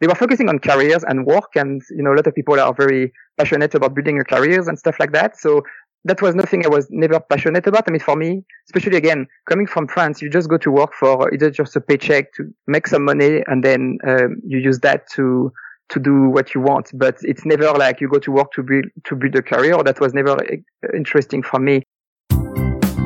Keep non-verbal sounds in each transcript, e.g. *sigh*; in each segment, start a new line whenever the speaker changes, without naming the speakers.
they were focusing on careers and work. And, you know, a lot of people are very passionate about building your careers and stuff like that. So that was nothing I was never passionate about. I mean, for me, especially again, coming from France, you just go to work for either just a paycheck to make some money and then um, you use that to to do what you want. But it's never like you go to work to build to build a career. That was never uh, interesting for me.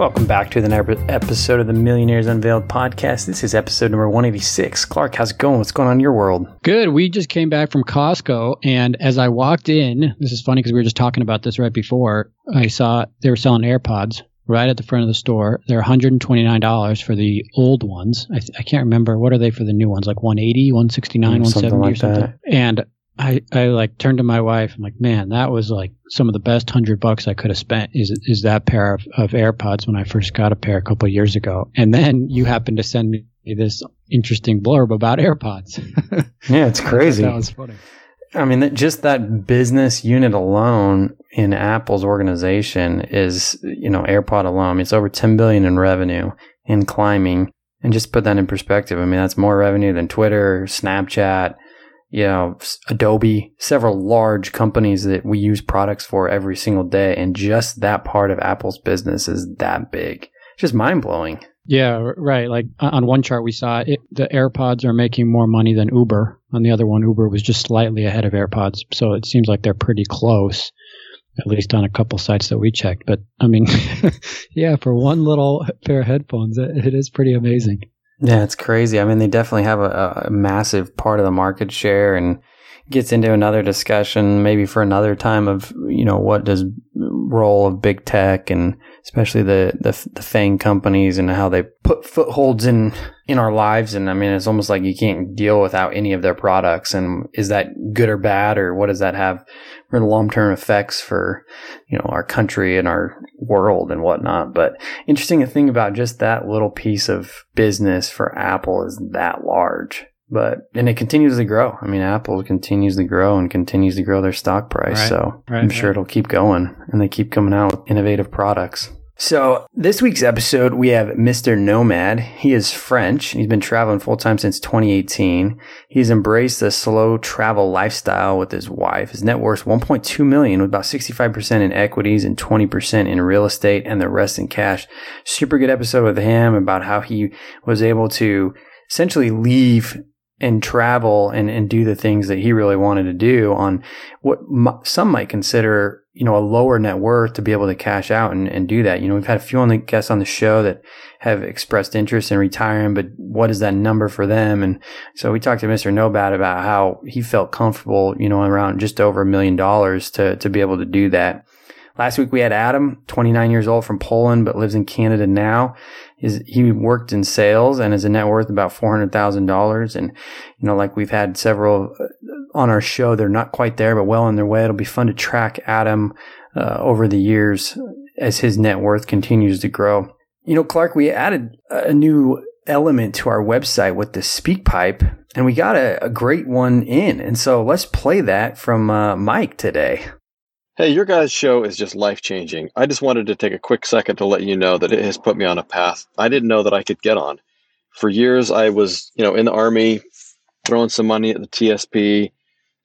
Welcome back to the episode of the Millionaires Unveiled podcast. This is episode number 186. Clark, how's it going? What's going on in your world?
Good. We just came back from Costco, and as I walked in, this is funny because we were just talking about this right before. I saw they were selling AirPods right at the front of the store. They're $129 for the old ones. I, th- I can't remember. What are they for the new ones? Like 180, 169, mm, 170 like or something. That. And I, I like turned to my wife. I'm like, man, that was like some of the best hundred bucks I could have spent. Is is that pair of, of AirPods when I first got a pair a couple years ago? And then you happened to send me this interesting blurb about AirPods. *laughs*
yeah, it's crazy.
that was funny.
I mean, just that business unit alone in Apple's organization is, you know, AirPod alone. I mean, it's over 10 billion in revenue and climbing. And just put that in perspective. I mean, that's more revenue than Twitter, Snapchat, you know, Adobe, several large companies that we use products for every single day. And just that part of Apple's business is that big. It's Just mind blowing.
Yeah, right. Like on one chart we saw it, the AirPods are making more money than Uber. On the other one, Uber was just slightly ahead of AirPods. So it seems like they're pretty close, at least on a couple sites that we checked. But I mean, *laughs* yeah, for one little pair of headphones, it, it is pretty amazing.
Yeah, it's crazy. I mean, they definitely have a, a, massive part of the market share and gets into another discussion maybe for another time of, you know, what does role of big tech and especially the, the, the FANG companies and how they put footholds in, in our lives. And I mean, it's almost like you can't deal without any of their products. And is that good or bad or what does that have for the long term effects for, you know, our country and our world and whatnot. But interesting thing about just that little piece of business for Apple is that large. But and it continues to grow. I mean, Apple continues to grow and continues to grow their stock price. Right, so right, I'm sure right. it'll keep going, and they keep coming out with innovative products. So, this week's episode, we have Mr. Nomad. He is French. He's been traveling full time since 2018. He's embraced the slow travel lifestyle with his wife. His net worth 1.2 million with about 65% in equities and 20% in real estate and the rest in cash. Super good episode with him about how he was able to essentially leave and travel and, and do the things that he really wanted to do on what some might consider you know, a lower net worth to be able to cash out and, and do that. You know, we've had a few on the guests on the show that have expressed interest in retiring, but what is that number for them? And so we talked to Mr. Nomad about how he felt comfortable, you know, around just over a million dollars to, to be able to do that. Last week we had Adam, 29 years old from Poland, but lives in Canada now. His, he worked in sales and has a net worth about $400,000. And, you know, like we've had several on our show, they're not quite there, but well on their way. It'll be fun to track Adam uh, over the years as his net worth continues to grow. You know, Clark, we added a new element to our website with the SpeakPipe, and we got a, a great one in. And so let's play that from uh, Mike today.
Hey, your guys' show is just life changing. I just wanted to take a quick second to let you know that it has put me on a path I didn't know that I could get on. For years, I was, you know, in the army, throwing some money at the TSP,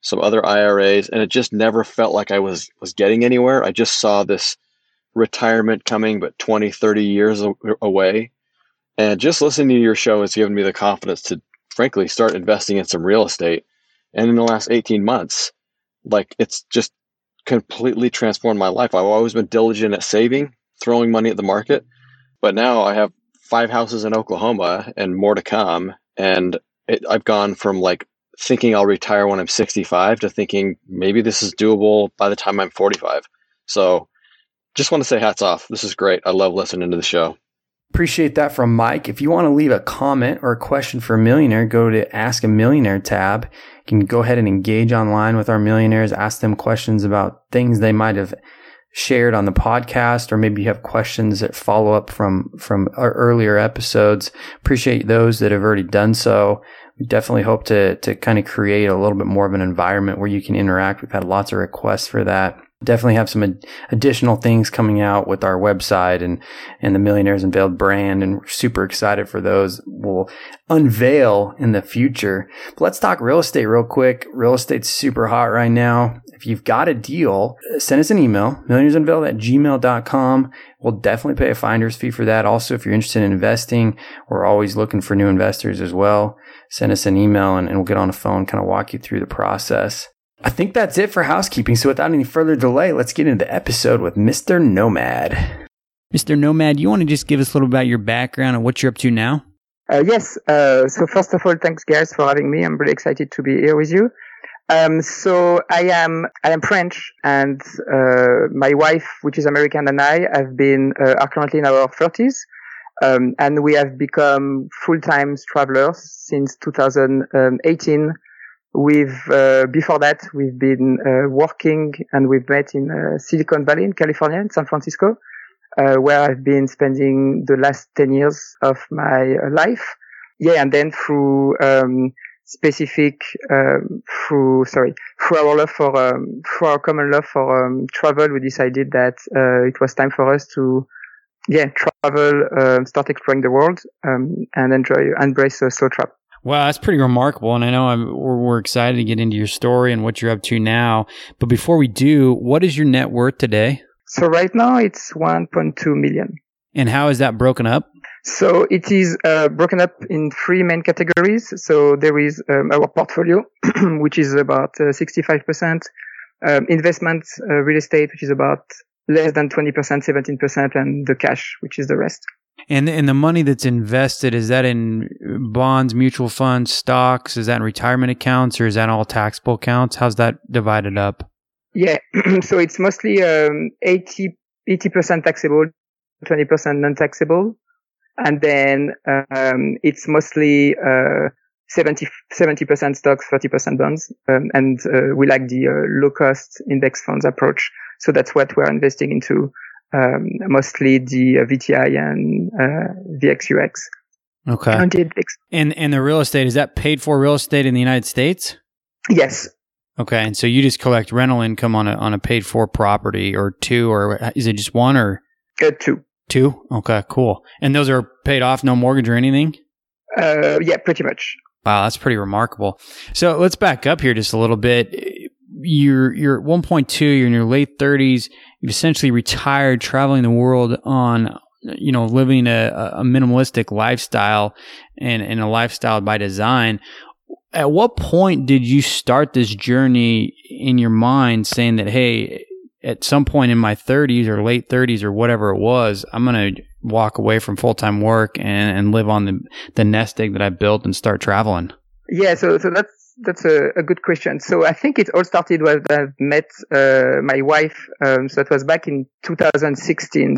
some other IRAs, and it just never felt like I was was getting anywhere. I just saw this retirement coming, but 20, 30 years away. And just listening to your show has given me the confidence to, frankly, start investing in some real estate. And in the last 18 months, like it's just completely transformed my life. I've always been diligent at saving, throwing money at the market, but now I have five houses in Oklahoma and more to come. And it, I've gone from like thinking I'll retire when I'm 65 to thinking maybe this is doable by the time I'm 45. So just want to say hats off. This is great. I love listening to the show.
Appreciate that from Mike. If you want to leave a comment or a question for a millionaire, go to Ask a Millionaire tab. You can go ahead and engage online with our millionaires, ask them questions about things they might have shared on the podcast, or maybe you have questions that follow up from from our earlier episodes. Appreciate those that have already done so. We definitely hope to to kind of create a little bit more of an environment where you can interact. We've had lots of requests for that definitely have some ad- additional things coming out with our website and, and the Millionaires Unveiled brand. And we're super excited for those. We'll unveil in the future. But let's talk real estate real quick. Real estate's super hot right now. If you've got a deal, send us an email, millionairesunveiled at gmail.com. We'll definitely pay a finder's fee for that. Also, if you're interested in investing, we're always looking for new investors as well. Send us an email and, and we'll get on the phone, kind of walk you through the process. I think that's it for housekeeping. So without any further delay, let's get into the episode with Mr. Nomad. Mr. Nomad, you want to just give us a little about your background and what you're up to now?
Uh, yes. Uh, so first of all, thanks guys for having me. I'm really excited to be here with you. Um, so I am I am French, and uh, my wife, which is American, and I have been uh, are currently in our 30s, um, and we have become full-time travelers since 2018 We've uh, before that we've been uh, working and we've met in uh, Silicon Valley in California, in San Francisco, uh, where I've been spending the last ten years of my life. Yeah, and then through um, specific um, through sorry through our love for um, through our common love for um, travel, we decided that uh, it was time for us to yeah travel, um, start exploring the world, um, and enjoy embrace uh, slow travel.
Wow, that's pretty remarkable. And I know I'm, we're, we're, excited to get into your story and what you're up to now. But before we do, what is your net worth today?
So right now it's 1.2 million.
And how is that broken up?
So it is uh, broken up in three main categories. So there is um, our portfolio, *clears throat* which is about uh, 65%, um, investment uh, real estate, which is about less than 20%, 17%, and the cash, which is the rest.
And and the money that's invested is that in bonds, mutual funds, stocks? Is that in retirement accounts, or is that all taxable accounts? How's that divided up?
Yeah, *clears throat* so it's mostly um, 80 percent taxable, twenty percent non-taxable, and then um, it's mostly uh, 70 percent stocks, thirty percent bonds, um, and uh, we like the uh, low cost index funds approach. So that's what we're investing into um, mostly the uh, VTI and uh, VXUS.
Okay. And and the real estate is that paid for real estate in the United States?
Yes.
Okay, and so you just collect rental income on a on a paid for property or two, or is it just one or
uh, two?
Two. Okay, cool. And those are paid off, no mortgage or anything.
Uh, yeah, pretty much.
Wow, that's pretty remarkable. So let's back up here just a little bit. You're you're at 1.2. You're in your late 30s you've essentially retired traveling the world on you know living a, a minimalistic lifestyle and, and a lifestyle by design at what point did you start this journey in your mind saying that hey at some point in my 30s or late 30s or whatever it was i'm going to walk away from full-time work and, and live on the, the nest egg that i built and start traveling
yeah so so that's that's a, a, good question. So I think it all started when I met uh, my wife. Um, so it was back in 2016,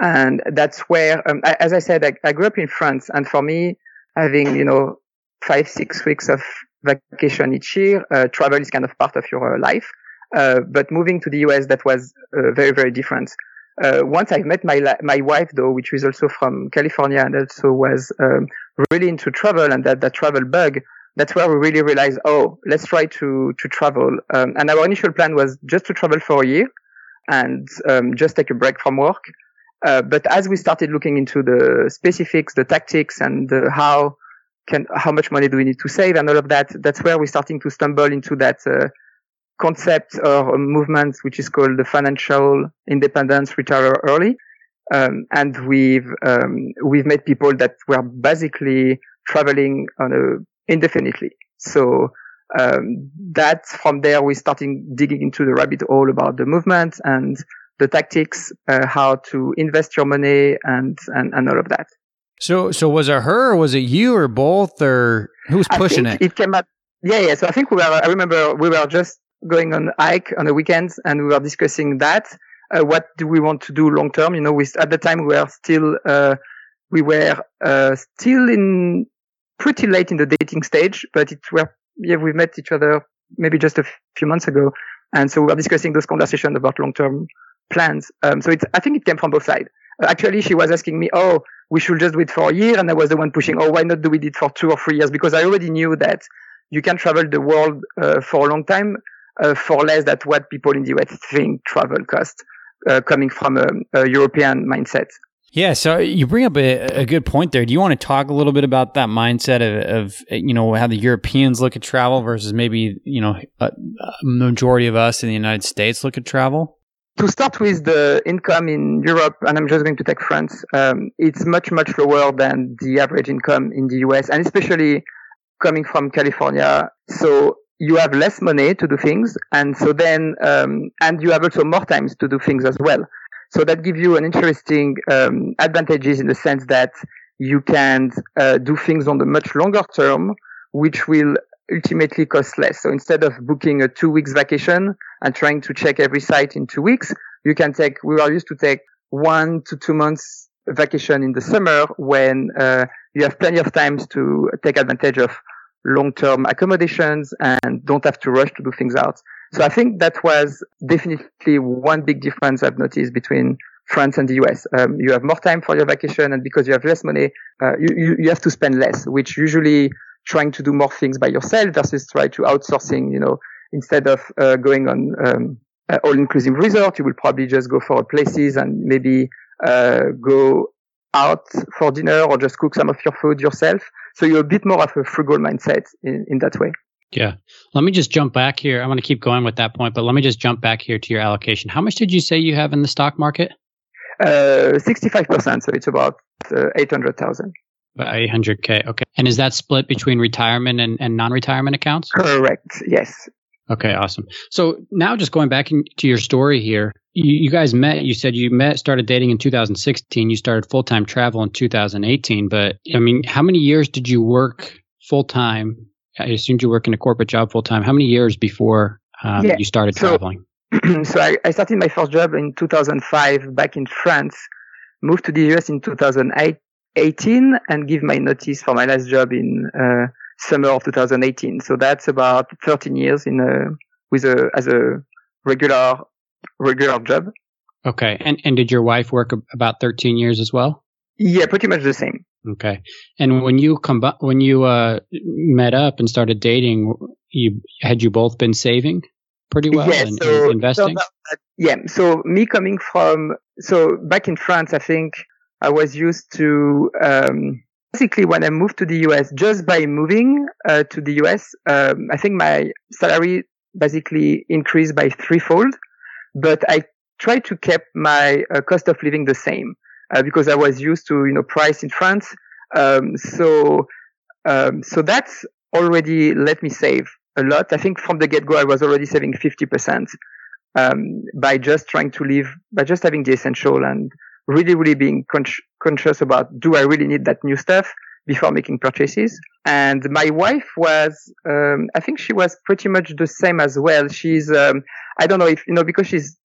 and that's where, um, I, as I said, I, I, grew up in France, and for me, having you know five six weeks of vacation each year, uh, travel is kind of part of your uh, life. Uh, but moving to the US, that was uh, very very different. Uh, once I met my my wife though, which was also from California and also was um, really into travel and that that travel bug that's where we really realized, oh, let's try to to travel. Um, and our initial plan was just to travel for a year and um, just take a break from work. Uh, but as we started looking into the specifics, the tactics, and the how can how much money do we need to save and all of that, that's where we're starting to stumble into that uh, concept or movement, which is called the financial independence retire early. Um, and we've um, we've met people that were basically traveling on a indefinitely. So um, that from there we starting digging into the rabbit hole about the movement and the tactics, uh, how to invest your money and, and and all of that.
So so was it her or was it you or both or who was pushing it?
It came up. Yeah, yeah. So I think we were. I remember we were just going on hike on the weekends and we were discussing that. Uh, what do we want to do long term? You know, we at the time we were still uh, we were uh, still in pretty late in the dating stage, but it were, yeah, we met each other maybe just a few months ago. And so we were discussing those conversations about long-term plans. Um, so it's, I think it came from both sides. Actually, she was asking me, "Oh, we should just do it for a year," and I was the one pushing, "Oh, why not do we it for two or three years?" Because I already knew that you can travel the world uh, for a long time uh, for less than what people in the US think travel costs, uh, coming from a, a European mindset.
Yeah, so you bring up a, a, good point there. Do you want to talk a little bit about that mindset of, of you know how the Europeans look at travel versus maybe you know a, a, majority of us in the United States look at travel?
To start with the income in Europe, and I'm just going to take France, um, it's much much lower than the average income in the US, and especially coming from California. So you have less money to do things, and so then um, and you have also more times to do things as well. So that gives you an interesting um, advantages in the sense that you can uh, do things on the much longer term, which will ultimately cost less. So instead of booking a two weeks vacation and trying to check every site in two weeks, you can take, we are used to take one to two months vacation in the summer when uh, you have plenty of times to take advantage of long-term accommodations and don't have to rush to do things out. So I think that was definitely one big difference I've noticed between France and the US. Um, you have more time for your vacation, and because you have less money, uh, you, you, you have to spend less, which usually trying to do more things by yourself versus try to outsourcing. You know, instead of uh, going on um, all-inclusive resort, you will probably just go for places and maybe uh, go out for dinner or just cook some of your food yourself. So you're a bit more of a frugal mindset in, in that way.
Yeah. Let me just jump back here. I want to keep going with that point, but let me just jump back here to your allocation. How much did you say you have in the stock market?
Uh, 65%. So it's about uh, 800,000.
About 800K. Okay. And is that split between retirement and, and non retirement accounts?
Correct. Yes.
Okay. Awesome. So now just going back to your story here, you, you guys met, you said you met, started dating in 2016. You started full time travel in 2018. But I mean, how many years did you work full time I assumed you work in a corporate job full time. How many years before um, yeah. you started so, traveling? *clears throat*
so I, I, started my first job in 2005 back in France, moved to the US in 2018 and give my notice for my last job in uh, summer of 2018. So that's about 13 years in a, with a, as a regular, regular job.
Okay. And, and did your wife work about 13 years as well?
Yeah, pretty much the same.
Okay. And when you come when you uh, met up and started dating, you had you both been saving pretty well
yeah,
and,
so,
and investing?
So, yeah. So me coming from so back in France, I think I was used to um, basically when I moved to the US. Just by moving uh, to the US, um, I think my salary basically increased by threefold, but I tried to keep my uh, cost of living the same uh, because I was used to, you know, price in France. Um, so, um, so that's already let me save a lot. I think from the get go, I was already saving 50%, um, by just trying to live, by just having the essential and really, really being con- conscious about, do I really need that new stuff? before making purchases. And my wife was, um, I think she was pretty much the same as well. She's, um, I don't know if, you know, because she's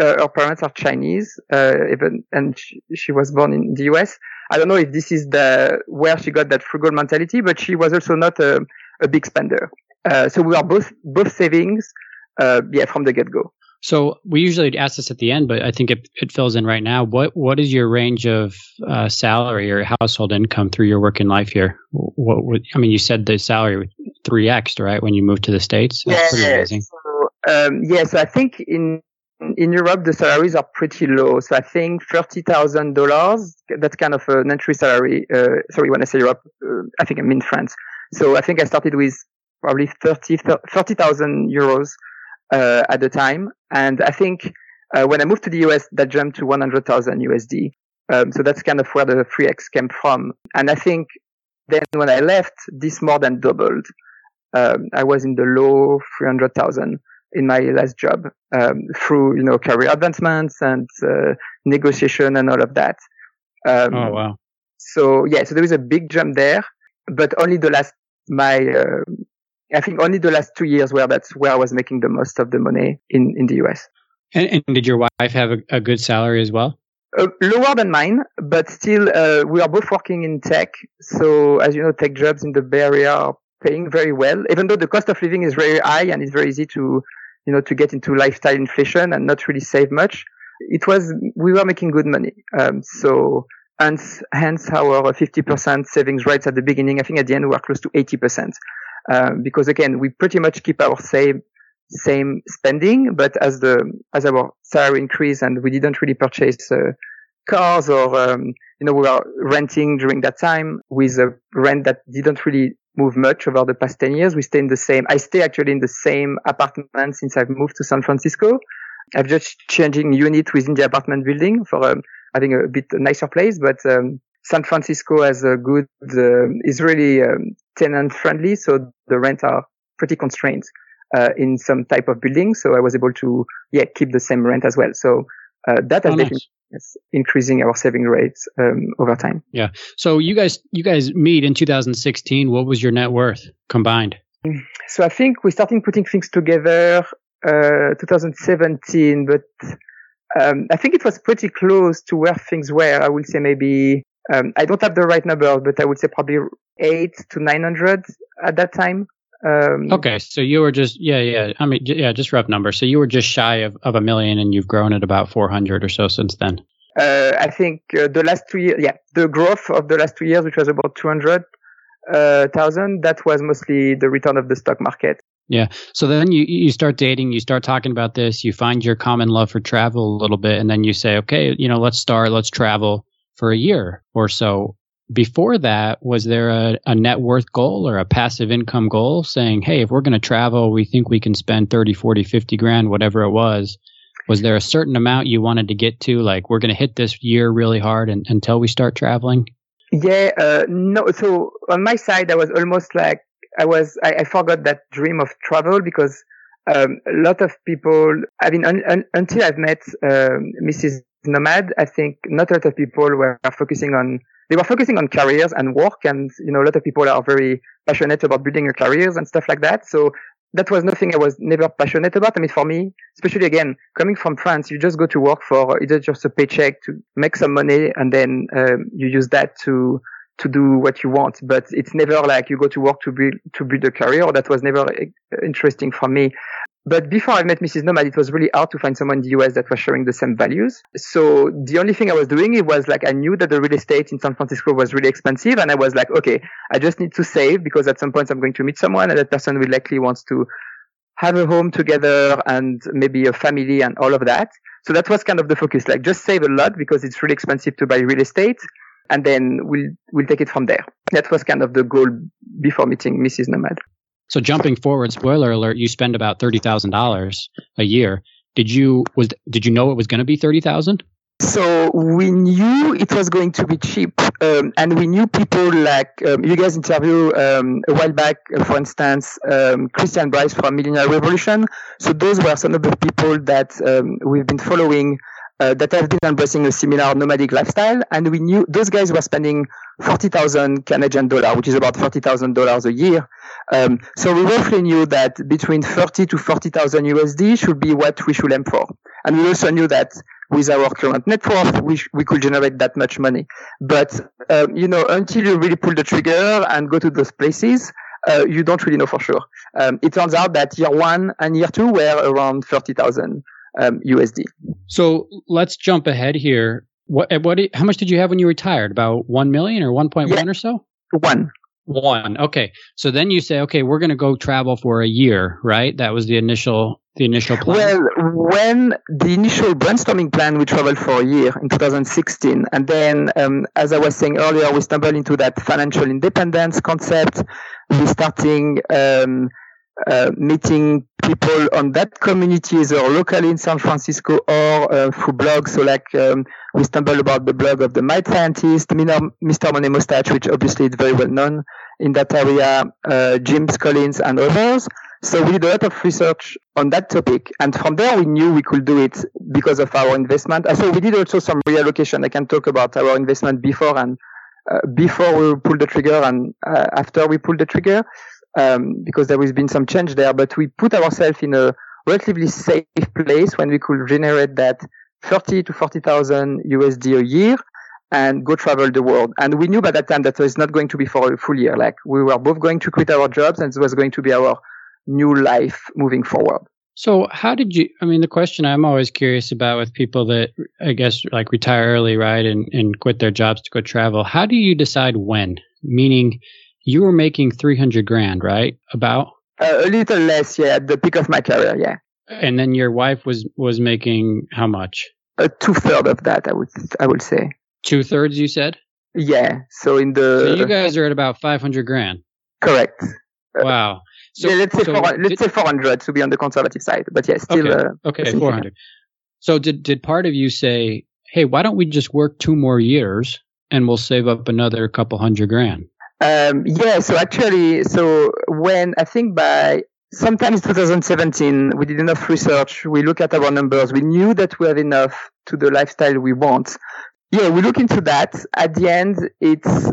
uh, her parents are Chinese, uh, even, and she, she, was born in the US. I don't know if this is the, where she got that frugal mentality, but she was also not a, a big spender. Uh, so we are both, both savings, uh, yeah, from the get go.
So we usually ask this at the end, but I think it, it fills in right now. What what is your range of uh, salary or household income through your working life here? What, what I mean, you said the salary three x, right? When you moved to the states,
That's yeah, pretty amazing. So, um, yes, yeah, so I think in in Europe, the salaries are pretty low. So I think $30,000, that's kind of an entry salary. Uh, sorry, when I say Europe, uh, I think I mean France. So I think I started with probably 30, 30,000 euros, uh, at the time. And I think, uh, when I moved to the US, that jumped to 100,000 USD. Um, so that's kind of where the 3X came from. And I think then when I left, this more than doubled. Um, I was in the low 300,000 in my last job um, through you know career advancements and uh, negotiation and all of that.
Um, oh wow!
So yeah, so there is a big jump there, but only the last my uh, I think only the last two years where that's where I was making the most of the money in in the US.
And, and did your wife have a, a good salary as well?
Uh, lower than mine, but still, uh, we are both working in tech. So, as you know, tech jobs in the Bay Area are paying very well, even though the cost of living is very high and it's very easy to you know, to get into lifestyle inflation and not really save much. it was, we were making good money. Um, so, hence, hence our 50% savings rates at the beginning. I think at the end we were close to 80%. Um, because again, we pretty much keep our same, same spending, but as the, as our salary increased and we didn't really purchase, uh, cars or, um, you know, we were renting during that time with a rent that didn't really move much over the past 10 years. We stay in the same, I stay actually in the same apartment since I've moved to San Francisco. I've just changing unit within the apartment building for um, having a bit nicer place, but um, San Francisco has a good, uh, is really um, tenant friendly. So the rent are pretty constrained, uh, in some type of building. So I was able to, yeah, keep the same rent as well. So, uh, that has oh, definitely nice. increasing our saving rates, um, over time.
Yeah. So you guys, you guys meet in 2016. What was your net worth combined?
So I think we started putting things together, uh, 2017, but, um, I think it was pretty close to where things were. I would say maybe um, I don't have the right number, but I would say probably eight to 900 at that time.
Um, okay, so you were just yeah yeah I mean yeah just rough numbers. So you were just shy of, of a million, and you've grown at about 400 or so since then.
Uh, I think uh, the last two years, yeah, the growth of the last two years, which was about 200 uh, thousand, that was mostly the return of the stock market.
Yeah. So then you you start dating, you start talking about this, you find your common love for travel a little bit, and then you say, okay, you know, let's start, let's travel for a year or so. Before that, was there a, a net worth goal or a passive income goal saying, hey, if we're going to travel, we think we can spend 30, 40, 50 grand, whatever it was? Was there a certain amount you wanted to get to? Like, we're going to hit this year really hard and, until we start traveling?
Yeah, uh, no. So on my side, I was almost like, I was, I, I forgot that dream of travel because um, a lot of people, I mean, un, un, until I've met um, Mrs nomad, I think not a lot of people were focusing on, they were focusing on careers and work. And, you know, a lot of people are very passionate about building their careers and stuff like that. So that was nothing I was never passionate about. I mean, for me, especially again, coming from France, you just go to work for either just a paycheck to make some money and then um, you use that to, to do what you want. But it's never like you go to work to build, to build a career. That was never interesting for me. But before I met Mrs. Nomad, it was really hard to find someone in the US that was sharing the same values. So the only thing I was doing, it was like I knew that the real estate in San Francisco was really expensive. And I was like, okay, I just need to save because at some point I'm going to meet someone and that person will likely wants to have a home together and maybe a family and all of that. So that was kind of the focus, like just save a lot because it's really expensive to buy real estate. And then we'll, we'll take it from there. That was kind of the goal before meeting Mrs. Nomad.
So jumping forward, spoiler alert, you spend about thirty thousand dollars a year. Did you was did you know it was going to be thirty thousand?
So we knew it was going to be cheap, um, and we knew people like um, you guys interview um, a while back, for instance, um, Kristy and Bryce from Millennial Revolution. So those were some of the people that um, we've been following uh, that have been embracing a similar nomadic lifestyle. And we knew those guys were spending 40,000 Canadian dollar, which is about $40,000 a year. Um, so we roughly knew that between 30 to 40,000 USD should be what we should aim for. And we also knew that with our current network, we, we could generate that much money. But, um, you know, until you really pull the trigger and go to those places, uh, you don't really know for sure. Um, it turns out that year one and year two were around 30,000 um, USD.
So let's jump ahead here. What, what, how much did you have when you retired? About 1 million or 1.1 yeah, or so?
One.
One. Okay. So then you say, okay, we're going to go travel for a year, right? That was the initial, the initial plan.
Well, when the initial brainstorming plan, we traveled for a year in 2016. And then, um, as I was saying earlier, we stumbled into that financial independence concept. We starting, um, uh, meeting people on that community either locally in San Francisco or uh, through blogs. So like um, we stumbled about the blog of the Mad Fientist, Mr. Money Mustache, which obviously is very well known in that area, uh, Jim Collins and others. So we did a lot of research on that topic. And from there, we knew we could do it because of our investment. Uh, so we did also some reallocation. I can talk about our investment before and uh, before we pulled the trigger and uh, after we pulled the trigger um, because there has been some change there. But we put ourselves in a relatively safe place when we could generate that 30 to 40,000 USD a year and go travel the world. And we knew by that time that it was not going to be for a full year. Like we were both going to quit our jobs and it was going to be our new life moving forward.
So, how did you? I mean, the question I'm always curious about with people that I guess like retire early, right, and, and quit their jobs to go travel. How do you decide when? Meaning, you were making 300 grand, right? About
uh, a little less, yeah, at the peak of my career, yeah.
And then your wife was was making how much?
A two third of that, I would I would say.
Two thirds, you said.
Yeah. So in the.
So you guys are at about 500 grand.
Correct.
Wow.
So yeah, let's say so 400, let's say 400 to be on the conservative side, but yeah, still.
Okay, uh, okay 400. So did did part of you say, hey, why don't we just work two more years and we'll save up another couple hundred grand?
Um, yeah. So actually, so when I think by sometimes 2017, we did enough research. We look at our numbers. We knew that we have enough to the lifestyle we want. Yeah, we look into that. At the end, it's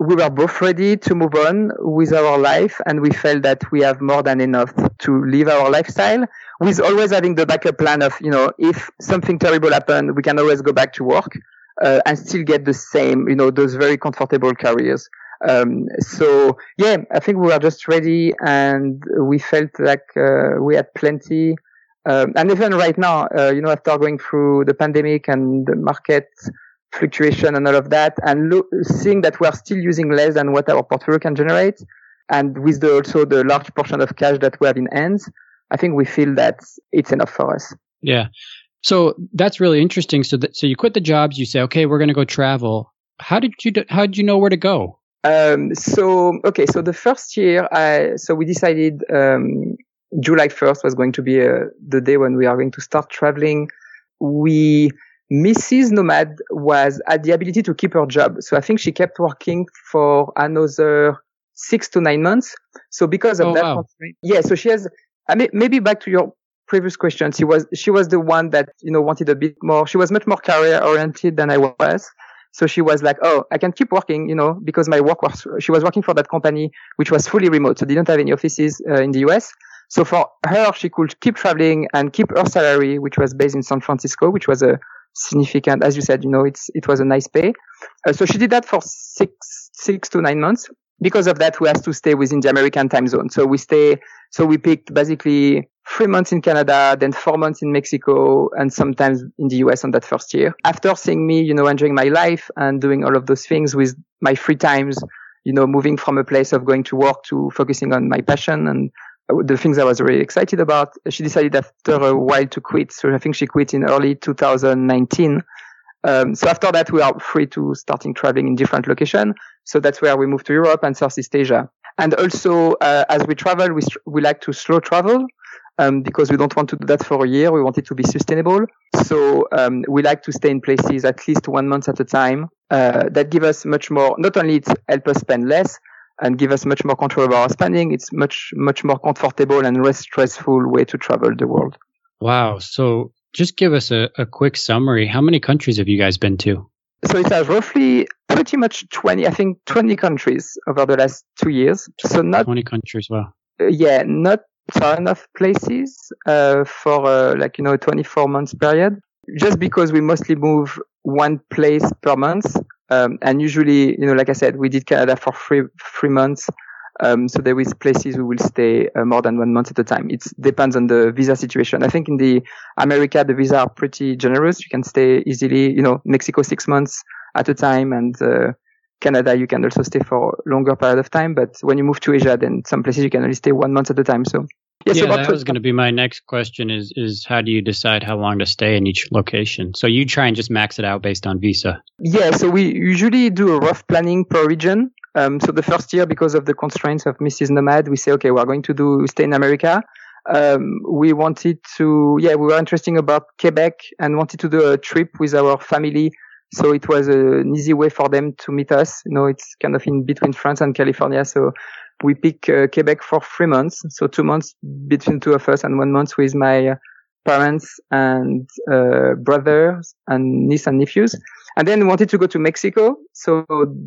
we were both ready to move on with our life and we felt that we have more than enough to live our lifestyle with always having the backup plan of, you know, if something terrible happened, we can always go back to work uh, and still get the same, you know, those very comfortable careers. Um, so yeah, I think we were just ready and we felt like uh, we had plenty. Um, and even right now, uh, you know, after going through the pandemic and the market fluctuation and all of that, and lo- seeing that we are still using less than what our portfolio can generate, and with the, also the large portion of cash that we have in hands, I think we feel that it's enough for us.
Yeah. So that's really interesting. So so you quit the jobs, you say, okay, we're going to go travel. How did you, do, how did you know where to go?
Um, so, okay. So the first year, I, so we decided, um, July 1st was going to be uh, the day when we are going to start traveling. We, Mrs. Nomad was had the ability to keep her job. So I think she kept working for another six to nine months. So because of
oh,
that,
wow.
yeah. So she has. I mean, maybe back to your previous question. She was she was the one that you know wanted a bit more. She was much more career oriented than I was. So she was like, oh, I can keep working, you know, because my work was, she was working for that company, which was fully remote. So they didn't have any offices uh, in the US. So for her, she could keep traveling and keep her salary, which was based in San Francisco, which was a significant. As you said, you know, it's, it was a nice pay. Uh, so she did that for six, six to nine months. Because of that, we had to stay within the American time zone. So we stay, so we picked basically three months in Canada, then four months in Mexico, and sometimes in the US on that first year. After seeing me, you know, enjoying my life and doing all of those things with my free times, you know, moving from a place of going to work to focusing on my passion and the things I was really excited about. She decided after a while to quit. So I think she quit in early 2019. Um, so after that, we are free to starting traveling in different locations. So that's where we moved to Europe and Southeast Asia. And also, uh, as we travel, we, we like to slow travel. Um, because we don't want to do that for a year. We want it to be sustainable. So um, we like to stay in places at least one month at a time. Uh, that give us much more. Not only it help us spend less, and give us much more control over our spending. It's much, much more comfortable and less stressful way to travel the world.
Wow. So just give us a, a quick summary. How many countries have you guys been to?
So it has roughly pretty much 20, I think 20 countries over the last two years. So not
20 countries. Wow.
Uh, yeah, not ton of places, uh, for, uh, like, you know, a 24 months period. Just because we mostly move one place per month. Um, and usually, you know, like I said, we did Canada for three, three months. Um, so there is places we will stay uh, more than one month at a time. It depends on the visa situation. I think in the America, the visa are pretty generous. You can stay easily, you know, Mexico six months at a time and, uh, Canada, you can also stay for longer period of time. But when you move to Asia, then some places you can only stay one month at a time. So
yeah, so that was going to be my next question is, is how do you decide how long to stay in each location? So you try and just max it out based on visa.
Yeah. So we usually do a rough planning per region. Um, so the first year, because of the constraints of Mrs. Nomad, we say, okay, we're going to do stay in America. Um, we wanted to, yeah, we were interested about Quebec and wanted to do a trip with our family. So it was an easy way for them to meet us. You know, it's kind of in between France and California. So we pick uh, Quebec for three months. So two months between two of us and one month with my parents and uh, brothers and niece and nephews. And then wanted to go to Mexico. So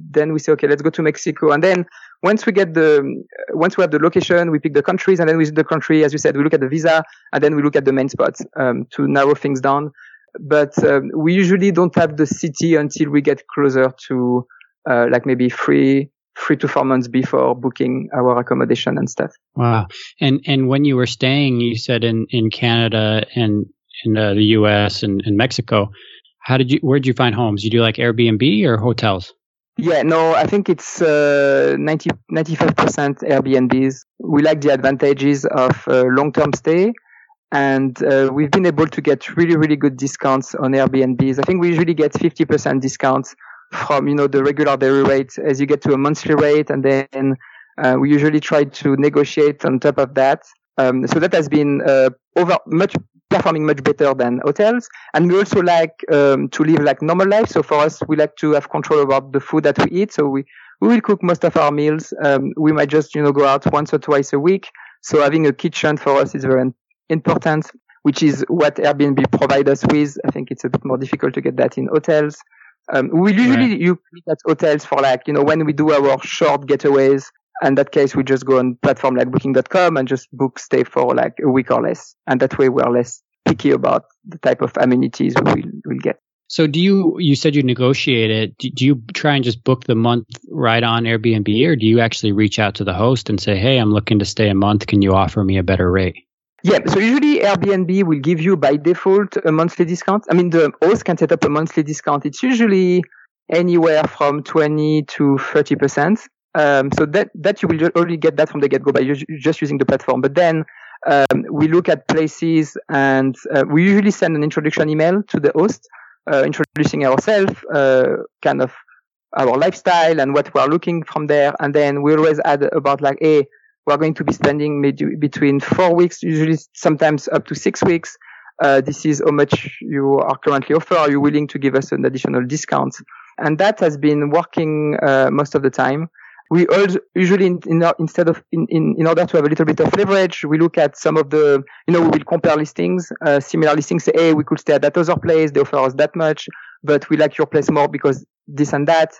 then we say, okay, let's go to Mexico. And then once we get the, once we have the location, we pick the countries and then we visit the country. As you said, we look at the visa and then we look at the main spots, um, to narrow things down. But, um, we usually don't have the city until we get closer to, uh, like maybe three, three to four months before booking our accommodation and stuff.
Wow. And and when you were staying, you said in in Canada and in uh, the U.S. and, and Mexico. How did you? Where did you find homes? You do like Airbnb or hotels?
Yeah, no, I think it's uh, 90, 95% Airbnbs. We like the advantages of uh, long-term stay and uh, we've been able to get really, really good discounts on Airbnbs. I think we usually get 50% discounts from, you know, the regular daily rate as you get to a monthly rate and then uh, we usually try to negotiate on top of that. Um, so that has been uh, over much performing much better than hotels. And we also like um, to live like normal life. So for us, we like to have control about the food that we eat. So we, we will cook most of our meals. Um, we might just, you know, go out once or twice a week. So having a kitchen for us is very important, which is what Airbnb provide us with. I think it's a bit more difficult to get that in hotels. Um, we usually right. you meet at hotels for like, you know, when we do our short getaways, in that case, we just go on platform like booking.com and just book stay for like a week or less. And that way we're less picky about the type of amenities we will we'll get.
So do you, you said you negotiate it. Do, do you try and just book the month right on Airbnb or do you actually reach out to the host and say, Hey, I'm looking to stay a month. Can you offer me a better rate?
Yeah, so usually Airbnb will give you by default a monthly discount. I mean, the host can set up a monthly discount. It's usually anywhere from 20 to 30%. Um, so that, that you will only get that from the get-go by just using the platform. But then um, we look at places and uh, we usually send an introduction email to the host, uh, introducing ourselves, uh, kind of our lifestyle and what we're looking from there. And then we always add about like, hey, we're going to be spending between four weeks, usually sometimes up to six weeks. Uh, this is how much you are currently offer. Are you willing to give us an additional discount? And that has been working uh, most of the time we also usually in, in, instead of in, in, in order to have a little bit of leverage, we look at some of the you know we will compare listings, uh, similar listings. Say, hey, we could stay at that other place. They offer us that much, but we like your place more because this and that.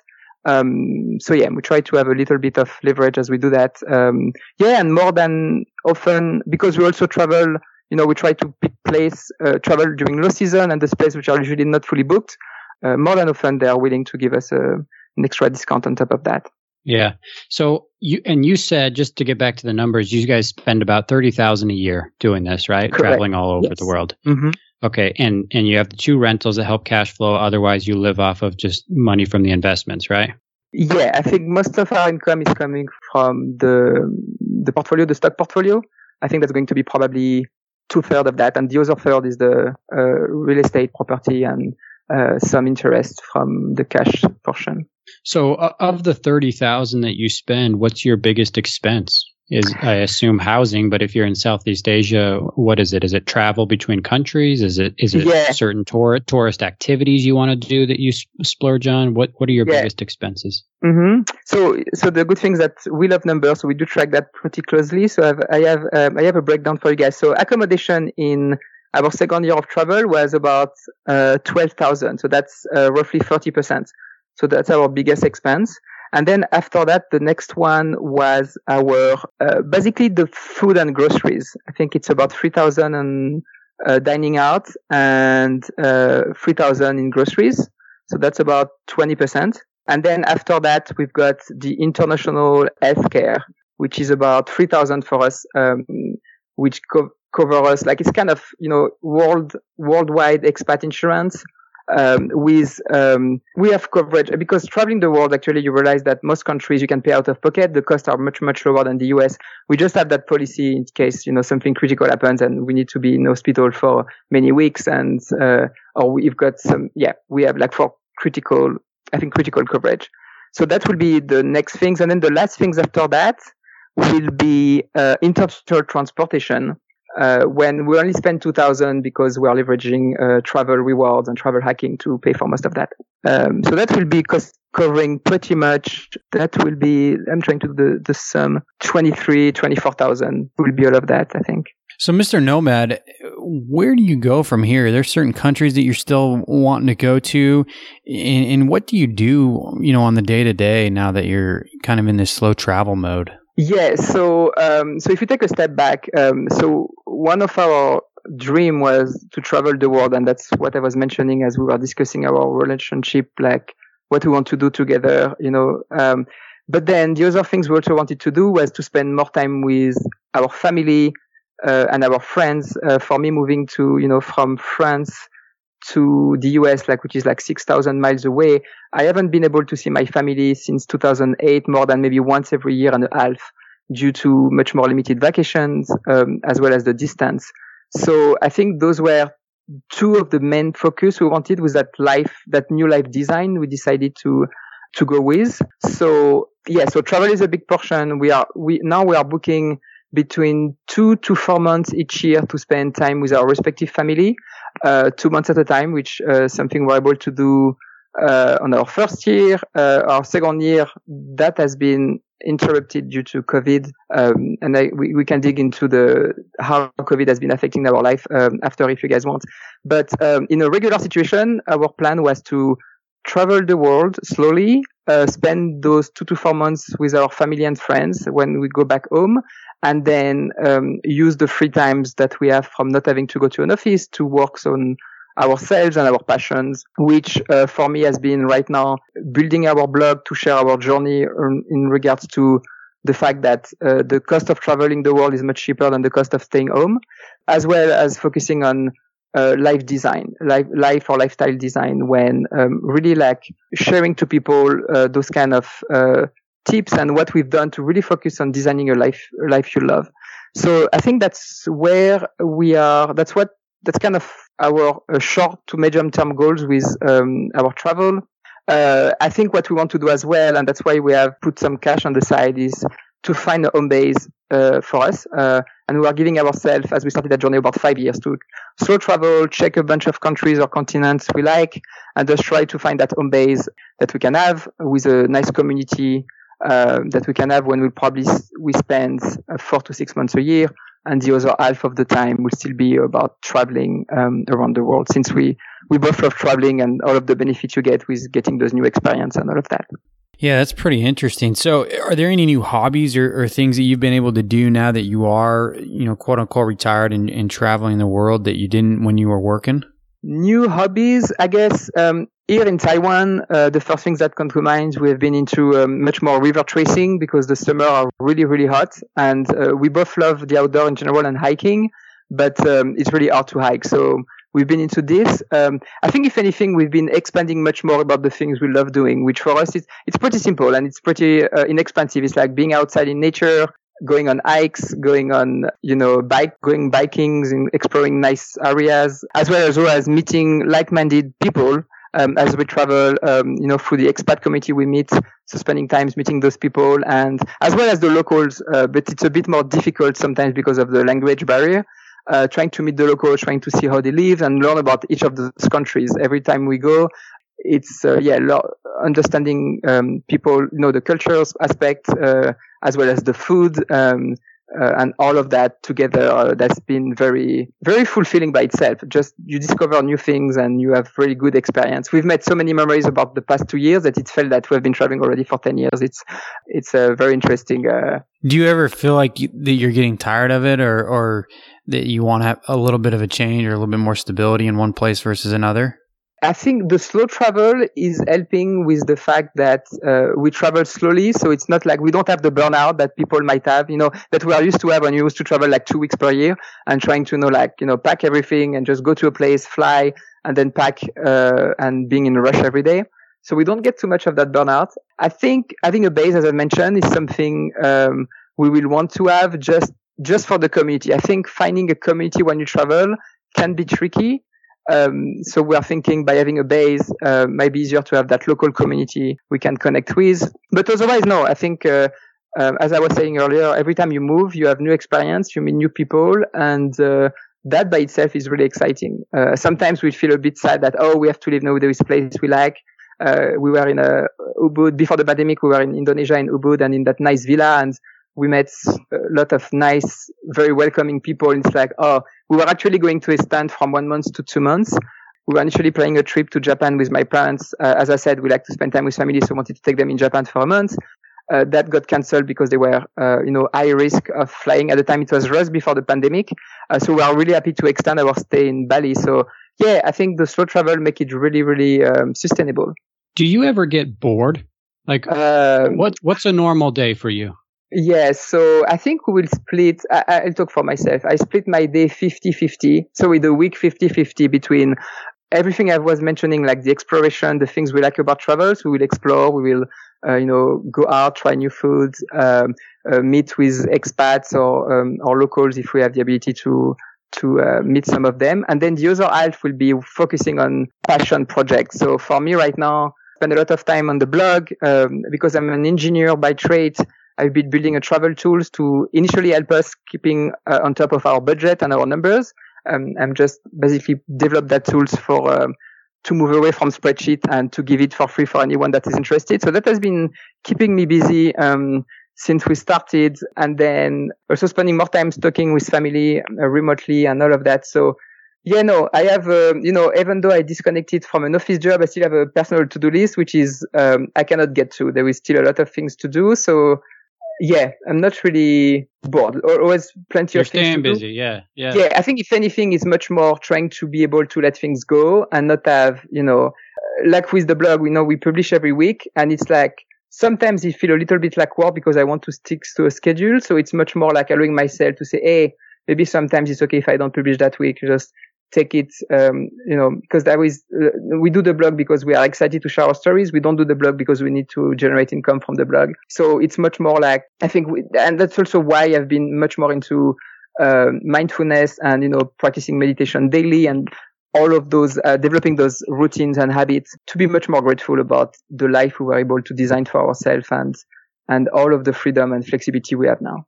Um, so yeah, we try to have a little bit of leverage as we do that. Um, yeah, and more than often because we also travel. You know, we try to pick place uh, travel during low season and the space which are usually not fully booked. Uh, more than often, they are willing to give us a, an extra discount on top of that.
Yeah. So you and you said just to get back to the numbers, you guys spend about thirty thousand a year doing this, right?
Correct.
Traveling all over
yes.
the world.
Mm-hmm.
Okay, and and you have the two rentals that help cash flow. Otherwise, you live off of just money from the investments, right?
Yeah, I think most of our income is coming from the the portfolio, the stock portfolio. I think that's going to be probably two thirds of that, and the other third is the uh, real estate property and uh, some interest from the cash portion.
So, uh, of the thirty thousand that you spend, what's your biggest expense? Is I assume housing, but if you're in Southeast Asia, what is it? Is it travel between countries? Is it is it
yeah.
certain tour, tourist activities you want to do that you splurge on? What what are your
yeah.
biggest expenses?
Mm-hmm. So so the good thing is that we love numbers, so we do track that pretty closely. So I've, I have um, I have a breakdown for you guys. So accommodation in our second year of travel was about uh, twelve thousand. So that's uh, roughly thirty percent. So that's our biggest expense. And then after that, the next one was our, uh, basically the food and groceries. I think it's about 3,000 and, uh, dining out and, uh, 3,000 in groceries. So that's about 20%. And then after that, we've got the international healthcare, which is about 3,000 for us, um, which co- cover us, like it's kind of, you know, world, worldwide expat insurance um, with um, we have coverage because traveling the world actually you realize that most countries you can pay out of pocket. The costs are much much lower than the US we just have that policy in case you know something critical happens and we need to be in hospital for many weeks and uh, or we've got some yeah we have like for critical I think critical coverage. So that will be the next things. And then the last things after that will be uh, international transportation uh, when we only spend 2000 because we are leveraging uh, travel rewards and travel hacking to pay for most of that. Um, so that will be cost covering pretty much, that will be, I'm trying to do the, the sum, 23, 24,000 will be all of that, I think.
So, Mr. Nomad, where do you go from here? There's certain countries that you're still wanting to go to, and, and what do you do, you know, on the day to day now that you're kind of in this slow travel mode?
Yeah. So, um, so if you take a step back, um, so one of our dream was to travel the world, and that's what I was mentioning as we were discussing our relationship, like what we want to do together. You know, um, But then the other things we also wanted to do was to spend more time with our family uh, and our friends. Uh, for me, moving to you know from France to the US, like which is like six thousand miles away, I haven't been able to see my family since 2008, more than maybe once every year and a half, due to much more limited vacations um, as well as the distance. So I think those were two of the main focus we wanted with that life, that new life design. We decided to to go with. So yeah, so travel is a big portion. We are we now we are booking between two to four months each year to spend time with our respective family, uh, two months at a time, which uh, something we're able to do uh, on our first year. Uh, our second year, that has been interrupted due to COVID, um, and I, we, we can dig into the how COVID has been affecting our life um, after if you guys want. But um, in a regular situation, our plan was to travel the world slowly, uh, spend those two to four months with our family and friends when we go back home, and then um, use the free times that we have from not having to go to an office to work on ourselves and our passions, which uh, for me has been right now building our blog to share our journey in regards to the fact that uh, the cost of traveling the world is much cheaper than the cost of staying home, as well as focusing on uh, life design, life, life or lifestyle design, when um, really like sharing to people uh, those kind of uh, tips and what we've done to really focus on designing a life, a life you love. So I think that's where we are. That's what that's kind of our uh, short to medium term goals with um, our travel. Uh, I think what we want to do as well, and that's why we have put some cash on the side, is to find a home base uh, for us. Uh, and we are giving ourselves, as we started that journey about five years, to slow travel, check a bunch of countries or continents we like, and just try to find that home base that we can have with a nice community uh, that we can have when we probably we spend uh, four to six months a year and the other half of the time will still be about traveling um, around the world since we we both love traveling and all of the benefits you get with getting those new experience and all of that.
Yeah that's pretty interesting. So are there any new hobbies or, or things that you've been able to do now that you are you know quote unquote retired and, and traveling the world that you didn't when you were working
new hobbies i guess um, here in Taiwan, uh, the first things that come to mind, we've been into um, much more river tracing because the summer are really, really hot. And uh, we both love the outdoor in general and hiking, but um, it's really hard to hike. So we've been into this. Um, I think if anything, we've been expanding much more about the things we love doing, which for us, it's, it's pretty simple and it's pretty uh, inexpensive. It's like being outside in nature, going on hikes, going on, you know, bike, going bikings and exploring nice areas, as well as, well as meeting like-minded people um, as we travel, um, you know, through the expat community we meet, so spending times meeting those people and as well as the locals, uh, but it's a bit more difficult sometimes because of the language barrier. Uh, trying to meet the locals, trying to see how they live and learn about each of those countries. Every time we go, it's uh, yeah, lo- understanding um, people, you know, the cultures aspect uh, as well as the food. Um, uh, and all of that together uh, that's been very very fulfilling by itself. Just you discover new things and you have really good experience. We've made so many memories about the past two years that it felt that we've been traveling already for 10 years. It's it's a very interesting uh,
do you ever feel like you, that you're getting tired of it or or that you want to have a little bit of a change or a little bit more stability in one place versus another
I think the slow travel is helping with the fact that uh, we travel slowly, so it's not like we don't have the burnout that people might have, you know, that we are used to have when you used to travel like two weeks per year and trying to you know like you know pack everything and just go to a place, fly, and then pack uh, and being in a rush every day. So we don't get too much of that burnout. I think having a base, as I mentioned, is something um, we will want to have just just for the community. I think finding a community when you travel can be tricky um, so we are thinking by having a base, uh, maybe easier to have that local community we can connect with. But otherwise, no, I think, uh, uh, as I was saying earlier, every time you move, you have new experience, you meet new people, and uh, that by itself is really exciting. Uh, sometimes we feel a bit sad that, oh, we have to leave now there is place we like. Uh, we were in Ubud before the pandemic. We were in Indonesia in Ubud and in that nice villa, and we met a lot of nice, very welcoming people. It's like, oh, we were actually going to extend from one month to two months. We were initially planning a trip to Japan with my parents. Uh, as I said, we like to spend time with family, so wanted to take them in Japan for a month. Uh, that got cancelled because they were, uh, you know, high risk of flying. At the time, it was just before the pandemic. Uh, so we are really happy to extend our stay in Bali. So yeah, I think the slow travel make it really, really um, sustainable.
Do you ever get bored Like, uh, what what's a normal day for you?
Yes, so I think we will split, I, will talk for myself. I split my day 50-50. So with a week 50-50 between everything I was mentioning, like the exploration, the things we like about travels, we will explore, we will, uh, you know, go out, try new foods, um, uh, meet with expats or, um, or locals if we have the ability to, to uh, meet some of them. And then the other half will be focusing on passion projects. So for me right now, spend a lot of time on the blog, um, because I'm an engineer by trade. I've been building a travel tools to initially help us keeping uh, on top of our budget and our numbers. Um, I'm just basically develop that tools for um, to move away from spreadsheet and to give it for free for anyone that is interested. So that has been keeping me busy um, since we started, and then also spending more time talking with family uh, remotely and all of that. So yeah, no, I have, uh, you know, even though I disconnected from an office job, I still have a personal to-do list, which is um, I cannot get to. There is still a lot of things to do. So yeah, I'm not really bored. Always plenty
You're
of things
staying
to
busy. Yeah, yeah.
Yeah, I think if anything, it's much more trying to be able to let things go and not have, you know, uh, like with the blog, we know we publish every week and it's like sometimes it feel a little bit like work because I want to stick to a schedule. So it's much more like allowing myself to say, Hey, maybe sometimes it's okay if I don't publish that week. Just take it, um, you know, because that is, uh, we do the blog because we are excited to share our stories. We don't do the blog because we need to generate income from the blog. So it's much more like, I think, we, and that's also why I've been much more into, uh, mindfulness and, you know, practicing meditation daily and all of those, uh, developing those routines and habits to be much more grateful about the life we were able to design for ourselves and, and all of the freedom and flexibility we have now.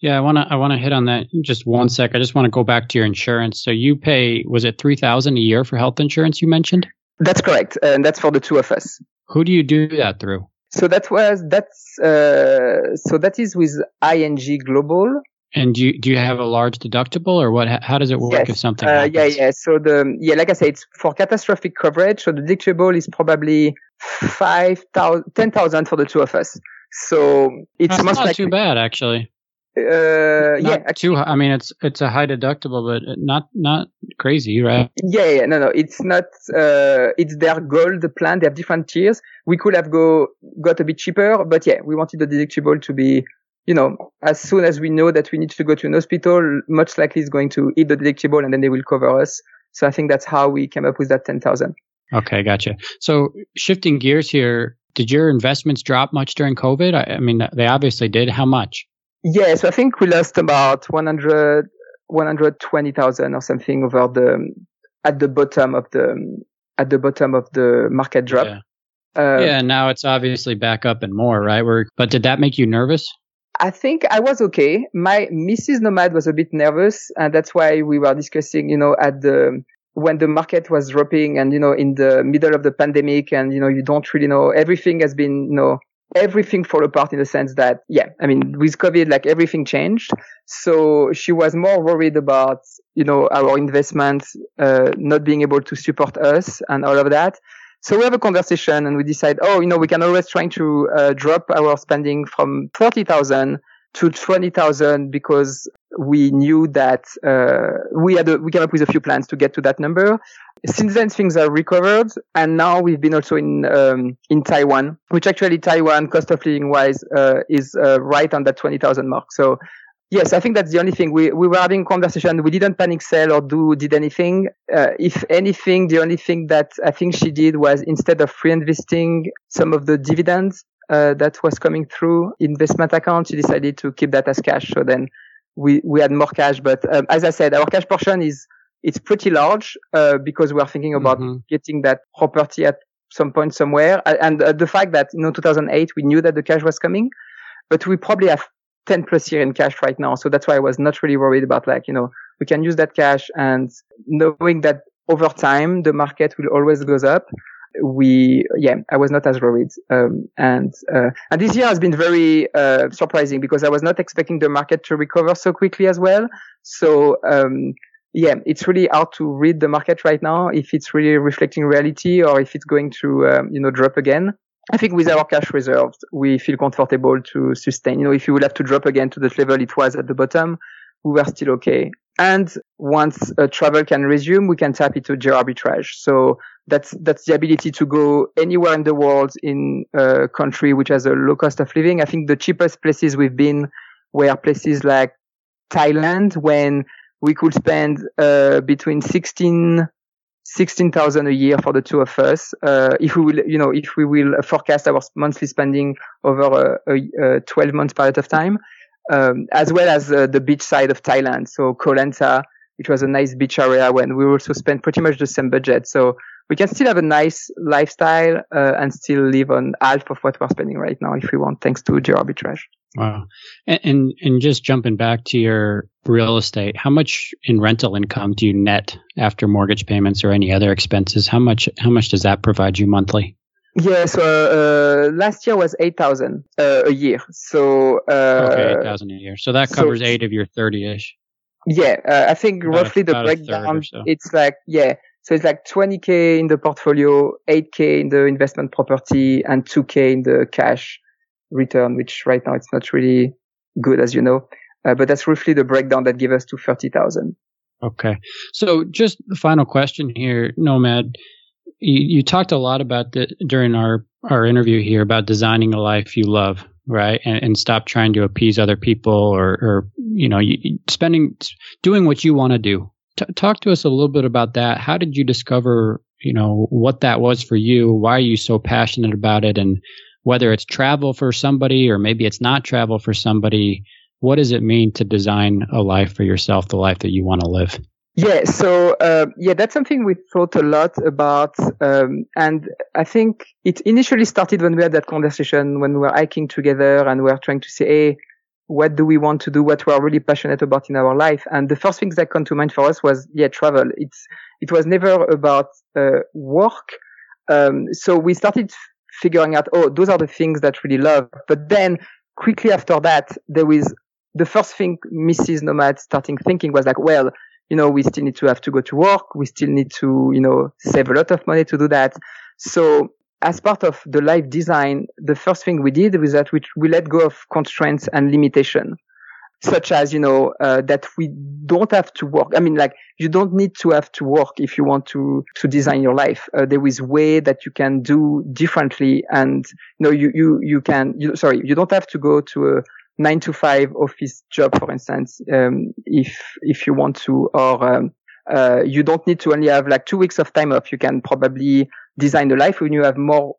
Yeah, I want to I want to hit on that just one sec. I just want to go back to your insurance. So you pay was it 3000 a year for health insurance you mentioned?
That's correct. And that's for the two of us.
Who do you do that through?
So that was that's uh, so that is with IMG Global.
And do you, do you have a large deductible or what how does it work
yes.
if something
uh,
happens?
Yeah, yeah. So the yeah, like I said, it's for catastrophic coverage. So the deductible is probably 5,000 10,000 for the two of us. So it's
That's
most
not
likely
too bad actually.
Uh,
Not
yeah,
too. hi- I mean, it's it's a high deductible, but not not crazy, right?
Yeah, yeah, no, no, it's not. Uh, it's their gold plan. They have different tiers. We could have go got a bit cheaper, but yeah, we wanted the deductible to be, you know, as soon as we know that we need to go to an hospital, much likely is going to hit the deductible, and then they will cover us. So I think that's how we came up with that ten thousand.
Okay, gotcha. So shifting gears here, did your investments drop much during COVID? I, I mean, they obviously did. How much?
Yeah, so I think we lost about 100, 120,000 or something over the at the bottom of the at the bottom of the market drop.
Yeah.
Uh,
yeah, now it's obviously back up and more, right? We're, but did that make you nervous?
I think I was okay. My Mrs. Nomad was a bit nervous, and that's why we were discussing, you know, at the when the market was dropping, and you know, in the middle of the pandemic, and you know, you don't really know everything has been, you know, everything fall apart in the sense that, yeah, I mean, with COVID, like everything changed. So she was more worried about, you know, our investments uh, not being able to support us and all of that. So we have a conversation and we decide, oh, you know, we can always try to uh, drop our spending from 30,000 to 20,000 because we knew that uh, we had a, we came up with a few plans to get to that number. Since then, things are recovered, and now we've been also in um, in Taiwan, which actually Taiwan cost of living wise uh, is uh, right on that 20,000 mark. So Yes, I think that's the only thing. We we were having conversation. We didn't panic sell or do did anything. Uh, if anything, the only thing that I think she did was instead of reinvesting some of the dividends uh, that was coming through investment account, she decided to keep that as cash. So then we we had more cash. But um, as I said, our cash portion is it's pretty large uh, because we are thinking about
Mhm.
getting that property at some point somewhere. And uh, the fact that you know 2008 we knew that the cash was coming, but we probably have 10 plus year in cash right now. So that's why I was not really worried about like, you know, we can use that cash and knowing that over time the market will always goes up. We, yeah, I was not as worried. Um, and, uh, and this year has been very, uh, surprising because I was not expecting the market to recover so quickly as well. So, um, yeah, it's really hard to read the market right now if it's really reflecting reality or if it's going to, um, you know, drop again. I think with our cash reserves, we feel comfortable to sustain. You know, if you would have to drop again to the level it was at the bottom, we were still okay. And once uh, travel can resume, we can tap into geo arbitrage. So that's that's the ability to go anywhere in the world in a country which has a low cost of living. I think the cheapest places we've been were places like Thailand when we could spend uh, between 16 16,000 a year for the two of us. Uh, if we will, you know, if we will forecast our monthly spending over a, a, a 12 month period of time, um, as well as uh, the beach side of Thailand. So Koh Lanta, which was a nice beach area when we also spent pretty much the same budget. So we can still have a nice lifestyle uh, and still live on half of what we're spending right now if we want, thanks to geo arbitrage.
Wow. And, and, and just jumping back to your real estate, how much in rental income do you net after mortgage payments or any other expenses? How much how much does that provide you monthly?
Yeah, so uh, last year was eight thousand uh, a year. So uh,
okay, eight thousand a year. So that covers so, eight of your thirty-ish.
Yeah, uh, I think about roughly a, the breakdown. So. It's like yeah, so it's like 20k in the portfolio, 8k in the investment property, and 2k in the cash return, which right now it's not really good, as you know. Uh, but that's roughly the breakdown that gives us to 30,000.
Okay. So just the final question here, Nomad. You, you talked a lot about the, during our, our interview here about designing a life you love, right? And, and stop trying to appease other people or, or you know, you, spending, doing what you want to do. T- talk to us a little bit about that. How did you discover, you know, what that was for you? Why are you so passionate about it? And whether it's travel for somebody or maybe it's not travel for somebody, what does it mean to design a life for yourself, the life that you want to live?
Yeah, so uh, yeah, that's something we thought a lot about, um, and I think it initially started when we had that conversation when we were hiking together and we were trying to say, "Hey, what do we want to do? What we are really passionate about in our life?" And the first things that come to mind for us was, yeah, travel. It's it was never about uh, work. Um, so we started figuring out, oh, those are the things that really love. But then quickly after that, there was the first thing Mrs. Nomad starting thinking was like, well, you know, we still need to have to go to work. We still need to, you know, save a lot of money to do that. So as part of the life design, the first thing we did was that we, we let go of constraints and limitation such as you know uh, that we don't have to work. I mean like you don't need to have to work if you want to to design your life. Uh, there is way that you can do differently and you know you you you can you, sorry you don't have to go to a nine to five office job for instance um, if if you want to or um, uh, you don't need to only have like two weeks of time off. You can probably design a life when you have more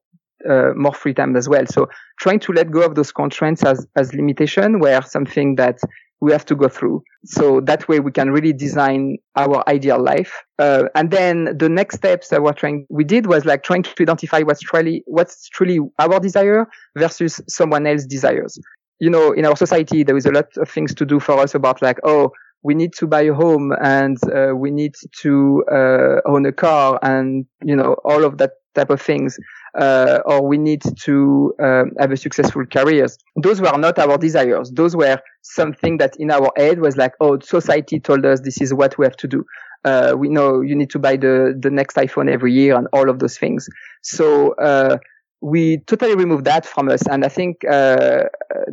uh, more free time as well. So trying to let go of those constraints as, as limitation were something that we have to go through. So that way we can really design our ideal life. Uh, and then the next steps that we're trying, we did was like trying to identify what's truly, what's truly our desire versus someone else's desires. You know, in our society, there is a lot of things to do for us about like, oh, we need to buy a home and uh, we need to uh, own a car and you know all of that type of things uh, or we need to um, have a successful careers. Those were not our desires. Those were something that in our head was like, oh, society told us this is what we have to do. Uh, we know you need to buy the, the next iPhone every year and all of those things. So, uh, we totally removed that from us. And I think, uh,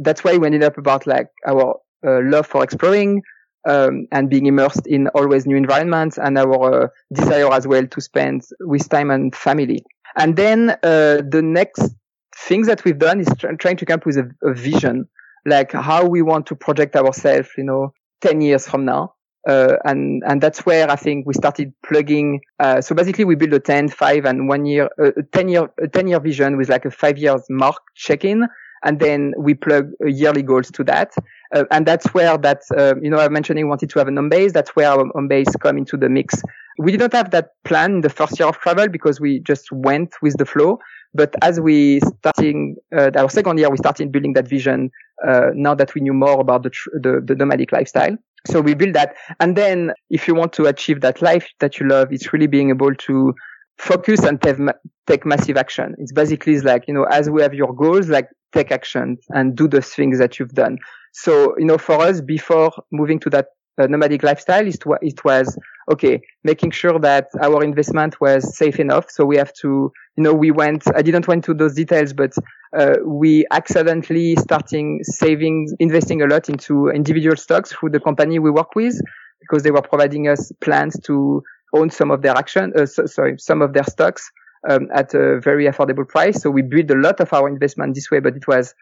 that's why we ended up about like our love for exploring, um, and being immersed in always new environments and our uh, desire as well to spend with time and family. And then uh, the next things that we've done is tr- trying to come up with a, a, vision, like how we want to project ourselves, you know, 10 years from now. Uh, and, and that's where I think we started plugging. Uh, so basically we built a 10, 5 and one year, uh, a 10 year, a 10 year vision with like a five years mark check-in. And then we plug yearly goals to that. Uh, and that's where that, uh, you know, I mentioned we wanted to have an home base. That's where our home base come into the mix. We did not have that plan in the first year of travel because we just went with the flow. But as we starting uh, our second year, we started building that vision. Uh, now that we knew more about the, tr- the, the nomadic lifestyle, so we build that. And then, if you want to achieve that life that you love, it's really being able to focus and take, take massive action. It's basically like you know, as we have your goals, like take action and do the things that you've done. So you know, for us, before moving to that uh, nomadic lifestyle, it, it was okay, making sure that our investment was safe enough. So we have to, you know, we went, I didn't went to those details, but uh, we accidentally starting saving, investing a lot into individual stocks through the company we work with because they were providing us plans to own some of their action, uh, so, sorry, some of their stocks um, at a very affordable price. So we built a lot of our investment this way, but it was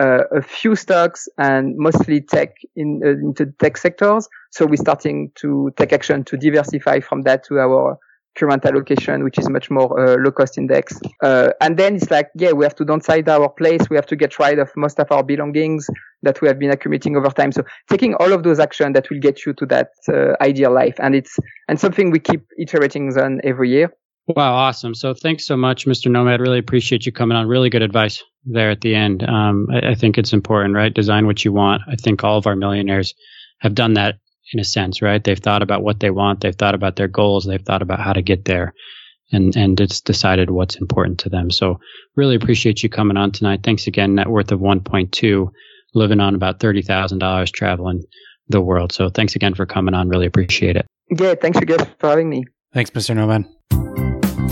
uh, a few stocks and mostly tech in uh, into tech sectors. So we're starting to take action to diversify from that to our current allocation, which is much more uh, low cost index. Uh, and then it's like, yeah, we have to downsize our place. We have to get rid of most of our belongings that we have been accumulating over time. So taking all of those actions that will get you to that uh, ideal life. And it's, and something we keep iterating on every year.
Wow, awesome. So thanks so much, Mr. Nomad. Really appreciate you coming on. Really good advice there at the end. Um, I, I think it's important, right? Design what you want. I think all of our millionaires have done that in a sense, right? They've thought about what they want, they've thought about their goals, they've thought about how to get there, and and it's decided what's important to them. So really appreciate you coming on tonight. Thanks again. Net worth of 1.2, living on about thirty thousand dollars, traveling the world. So thanks again for coming on. Really appreciate it.
Yeah, thanks you guys for having me.
Thanks, Mr. Nomad.